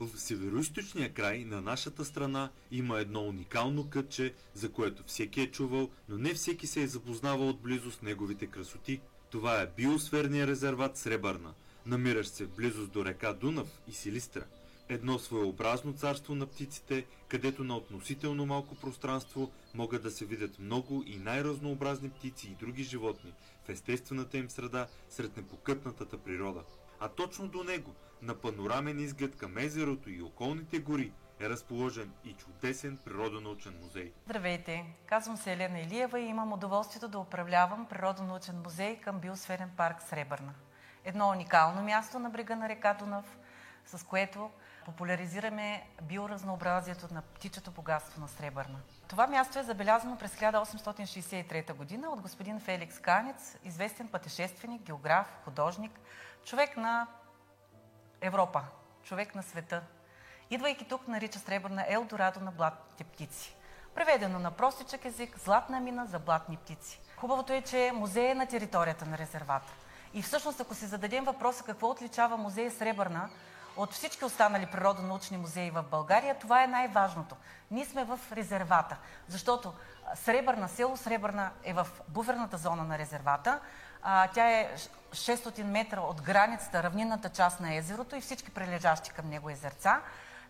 В североизточния край на нашата страна има едно уникално кътче, за което всеки е чувал, но не всеки се е запознавал отблизо с неговите красоти. Това е биосферния резерват Сребърна, намиращ се в близост до река Дунав и Силистра. Едно своеобразно царство на птиците, където на относително малко пространство могат да се видят много и най-разнообразни птици и други животни в естествената им среда сред непокътнатата природа. А точно до него, на панорамен изглед към езерото и околните гори, е разположен и чудесен природонаучен музей. Здравейте! Казвам се Елена Илиева и имам удоволствието да управлявам природонаучен музей към Биосферен парк Сребърна. Едно уникално място на брега на река Дунав, с което популяризираме биоразнообразието на птичето богатство на Сребърна. Това място е забелязано през 1863 г. от господин Феликс Канец, известен пътешественик, географ, художник, човек на Европа, човек на света. Идвайки тук, нарича Сребърна Елдорадо на блатните птици. Преведено на простичък език, златна мина за блатни птици. Хубавото е, че музей е на територията на резервата. И всъщност, ако си зададем въпроса какво отличава музей Сребърна от всички останали природонаучни музеи в България, това е най-важното. Ние сме в резервата, защото Сребърна, село Сребърна е в буферната зона на резервата. Тя е 600 метра от границата, равнинната част на езерото и всички прилежащи към него езерца.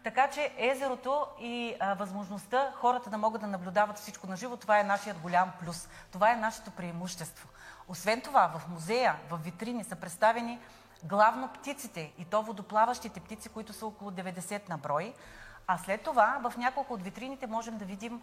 Така че езерото и а, възможността хората да могат да наблюдават всичко на живо, това е нашият голям плюс. Това е нашето преимущество. Освен това, в музея, в витрини са представени главно птиците и то водоплаващите птици, които са около 90 на брой. А след това в няколко от витрините можем да видим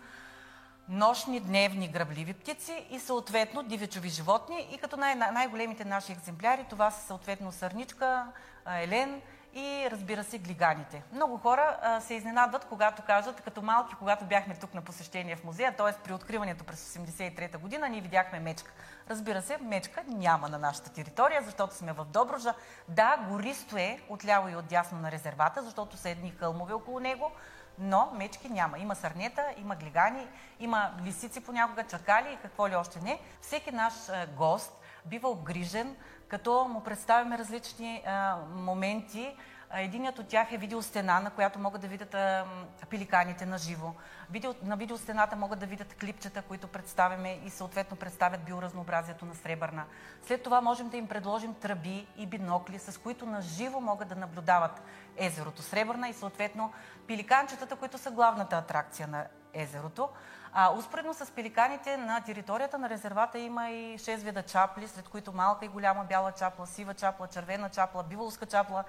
нощни, дневни, грабливи птици и съответно дивечови животни. И като най- най-големите наши екземпляри, това са съответно сърничка, елен и разбира се глиганите. Много хора а, се изненадват, когато кажат, като малки, когато бяхме тук на посещение в музея, т.е. при откриването през 83-та година, ние видяхме мечка. Разбира се, мечка няма на нашата територия, защото сме в Доброжа. Да, гористо е отляво и отдясно на резервата, защото са едни хълмове около него, но мечки няма. Има сърнета, има глигани, има лисици понякога, чакали и какво ли още не. Всеки наш гост бива обгрижен, като му представяме различни а, моменти. Единият от тях е видеостена, на която могат да видят а, пеликаните на живо. Видео, на видеостената могат да видят клипчета, които представяме и съответно представят биоразнообразието на Сребърна. След това можем да им предложим тръби и бинокли, с които на живо могат да наблюдават езерото Сребърна и съответно пеликанчетата, които са главната атракция на езерото. А, успоредно с пеликаните на територията на резервата има и 6 вида чапли, след които малка и голяма бяла чапла, сива чапла, червена чапла, биволска чапла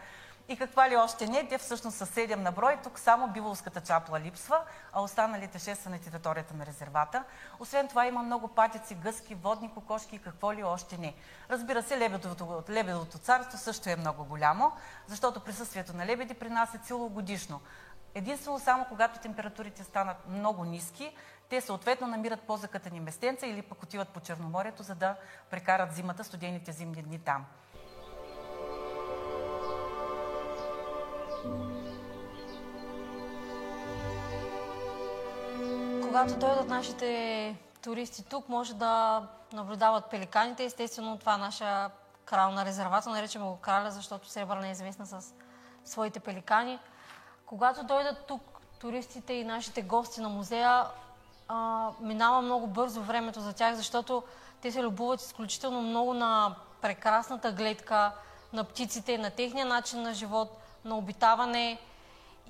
и каква ли още не. Те всъщност са 7 на брой. Тук само биволската чапла липсва, а останалите 6 са на територията на резервата. Освен това има много патици, гъски, водни кокошки и какво ли още не. Разбира се, лебедовото, лебедовото царство също е много голямо, защото присъствието на лебеди при нас е целогодишно. Единствено само когато температурите станат много ниски, те съответно намират по-закътани местенца или пък отиват по Черноморието, за да прекарат зимата, студените зимни дни там. Когато дойдат нашите туристи тук, може да наблюдават пеликаните. Естествено, това е наша крална резервата. Наричаме го краля, защото Сребърна е известна с своите пеликани. Когато дойдат тук туристите и нашите гости на музея, а, минава много бързо времето за тях, защото те се любуват изключително много на прекрасната гледка, на птиците, на техния начин на живот, на обитаване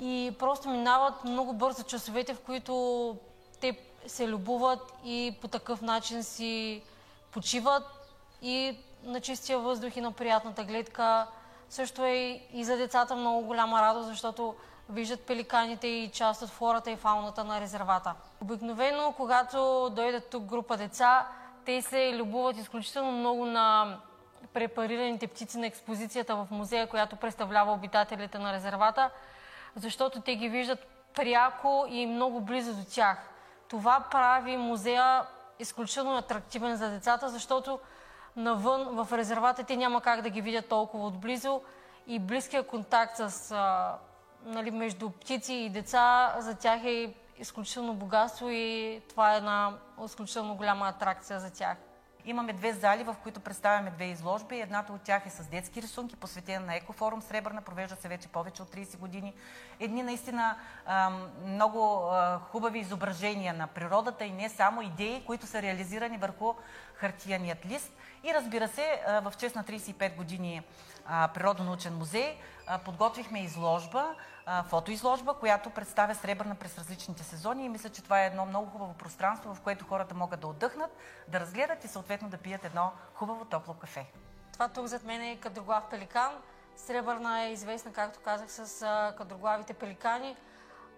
и просто минават много бързо часовете, в които те се любуват и по такъв начин си почиват и на чистия въздух и на приятната гледка. Също е и за децата много голяма радост, защото виждат пеликаните и част от флората и фауната на резервата. Обикновено, когато дойдат тук група деца, те се любуват изключително много на препарираните птици на експозицията в музея, която представлява обитателите на резервата, защото те ги виждат пряко и много близо до тях. Това прави музея изключително атрактивен за децата, защото навън в резервата те няма как да ги видят толкова отблизо и близкия контакт с нали, между птици и деца, за тях е изключително богатство и това е една изключително голяма атракция за тях. Имаме две зали, в които представяме две изложби. Едната от тях е с детски рисунки, посветена на Екофорум Сребърна. Провежда се вече повече от 30 години. Едни наистина много хубави изображения на природата и не само идеи, които са реализирани върху хартияният лист. И разбира се, в чест на 35 години Природонаучен музей подготвихме изложба, фотоизложба, която представя Сребърна през различните сезони и мисля, че това е едно много хубаво пространство, в което хората могат да отдъхнат, да разгледат и съответно да пият едно хубаво топло кафе. Това тук зад мен е кадроглав пеликан. Сребърна е известна, както казах, с кадроглавите пеликани.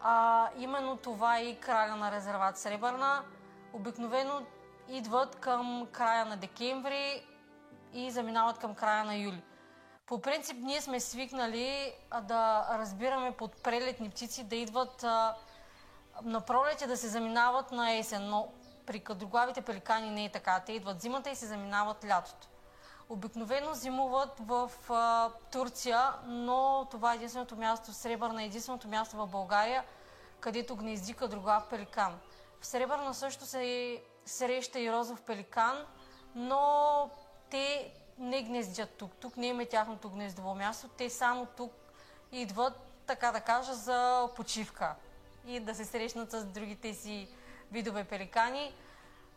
А, именно това е и краля на резерват Сребърна. Обикновено идват към края на декември и заминават към края на юли. По принцип ние сме свикнали да разбираме под прелетни птици да идват а, на пролет да се заминават на есен, но при кадроглавите пеликани не е така. Те идват зимата и се заминават лятото. Обикновено зимуват в а, Турция, но това е единственото място, Сребърна е единственото място в България, където гнезди кадроглав пеликан. В Сребърна също се среща и розов пеликан, но те не гнездят тук. Тук не има тяхното гнездово място. Те само тук идват, така да кажа, за почивка и да се срещнат с другите си видове пеликани.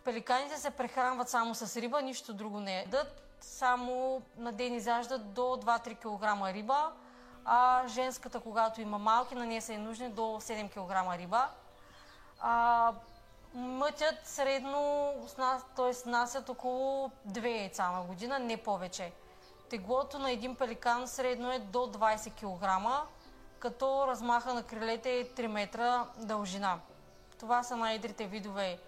Пеликаните се прехранват само с риба, нищо друго не едат. Само на ден изяждат до 2-3 кг риба, а женската, когато има малки, на нея са е нужни до 7 кг риба. А, мътят средно, т.е. насят около 2 яйца на година, не повече. Теглото на един пеликан средно е до 20 кг, като размаха на крилете е 3 метра дължина. Това са най-едрите видове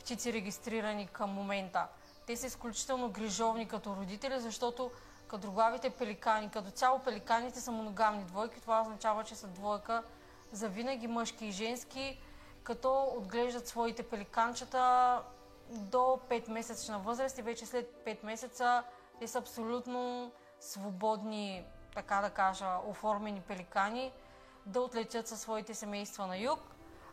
птици регистрирани към момента. Те са изключително грижовни като родители, защото кадроглавите пеликани, като цяло пеликаните са моногамни двойки. Това означава, че са двойка за винаги мъжки и женски като отглеждат своите пеликанчета до 5 месечна възраст и вече след 5 месеца те са абсолютно свободни, така да кажа, оформени пеликани да отлетят със своите семейства на юг.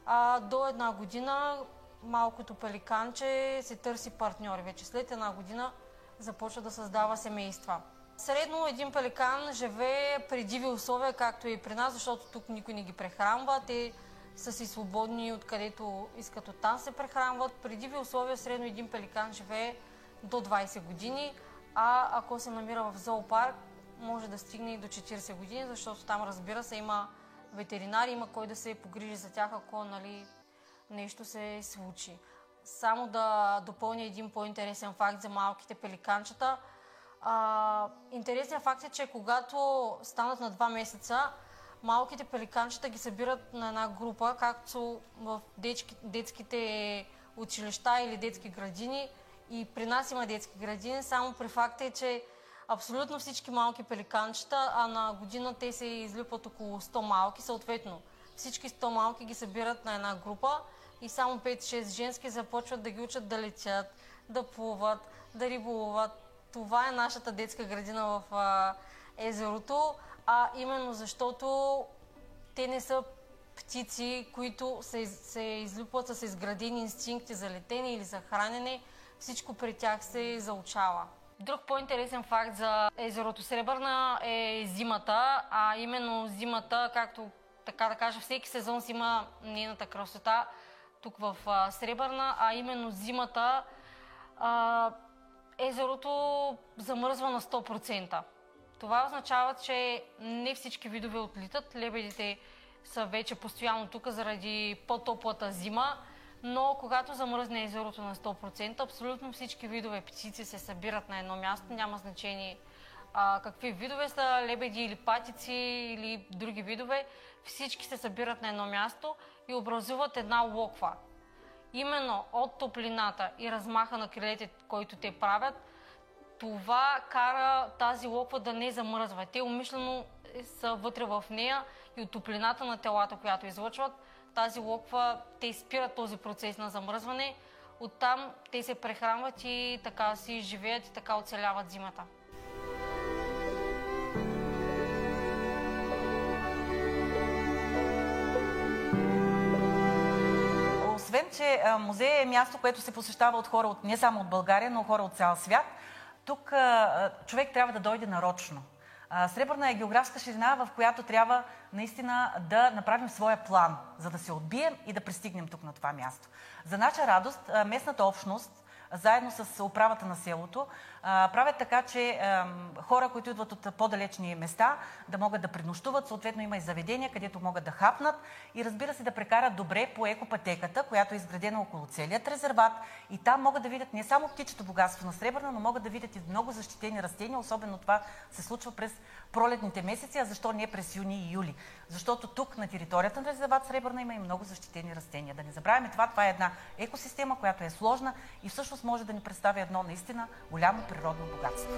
А до една година малкото пеликанче се търси партньори. Вече след една година започва да създава семейства. Средно един пеликан живее при диви условия, както и при нас, защото тук никой не ги прехранва. Те са си свободни откъдето искат оттам се прехранват. При диви условия средно един пеликан живее до 20 години, а ако се намира в зоопарк, може да стигне и до 40 години, защото там разбира се има ветеринари, има кой да се погрижи за тях, ако нали, нещо се случи. Само да допълня един по-интересен факт за малките пеликанчета. А, интересният факт е, че когато станат на 2 месеца, малките пеликанчета ги събират на една група, както в детски, детските училища или детски градини. И при нас има детски градини, само при факта е, че абсолютно всички малки пеликанчета, а на година те се излюпват около 100 малки, съответно всички 100 малки ги събират на една група и само 5-6 женски започват да ги учат да летят, да плуват, да риболуват. Това е нашата детска градина в а, езерото а именно защото те не са птици, които се, се излюпват с изградени инстинкти за летене или за хранене. Всичко при тях се заучава. Друг по-интересен факт за езерото Сребърна е зимата, а именно зимата, както така да кажа, всеки сезон си има нейната красота тук в а, Сребърна, а именно зимата а, езерото замръзва на 100%. Това означава, че не всички видове отлитат. Лебедите са вече постоянно тук заради по-топлата зима, но когато замръзне езерото на 100%, абсолютно всички видове птици се събират на едно място. Няма значение а, какви видове са, лебеди или патици или други видове. Всички се събират на едно място и образуват една локва. Именно от топлината и размаха на крилете, който те правят, това кара тази локва да не замръзва. Те умишлено са вътре в нея и от топлината на телата, която излъчват, тази локва, те спират този процес на замръзване. Оттам те се прехранват и така си живеят и така оцеляват зимата. Освен, че музей е място, което се посещава от хора от, не само от България, но хора от цял свят, тук човек трябва да дойде нарочно. Сребърна е географска ширина, в която трябва наистина да направим своя план, за да се отбием и да пристигнем тук на това място. За наша радост, местната общност заедно с управата на селото, правят така, че хора, които идват от по-далечни места, да могат да пренощуват. Съответно има и заведения, където могат да хапнат и разбира се да прекарат добре по екопътеката, която е изградена около целият резерват. И там могат да видят не само птичето богатство на Сребърна, но могат да видят и много защитени растения. Особено това се случва през пролетните месеци, а защо не през юни и юли? Защото тук на територията на резерват Сребърна има и много защитени растения. Да не забравяме това, това е една екосистема, която е сложна и всъщност може да ни представи едно наистина голямо природно богатство.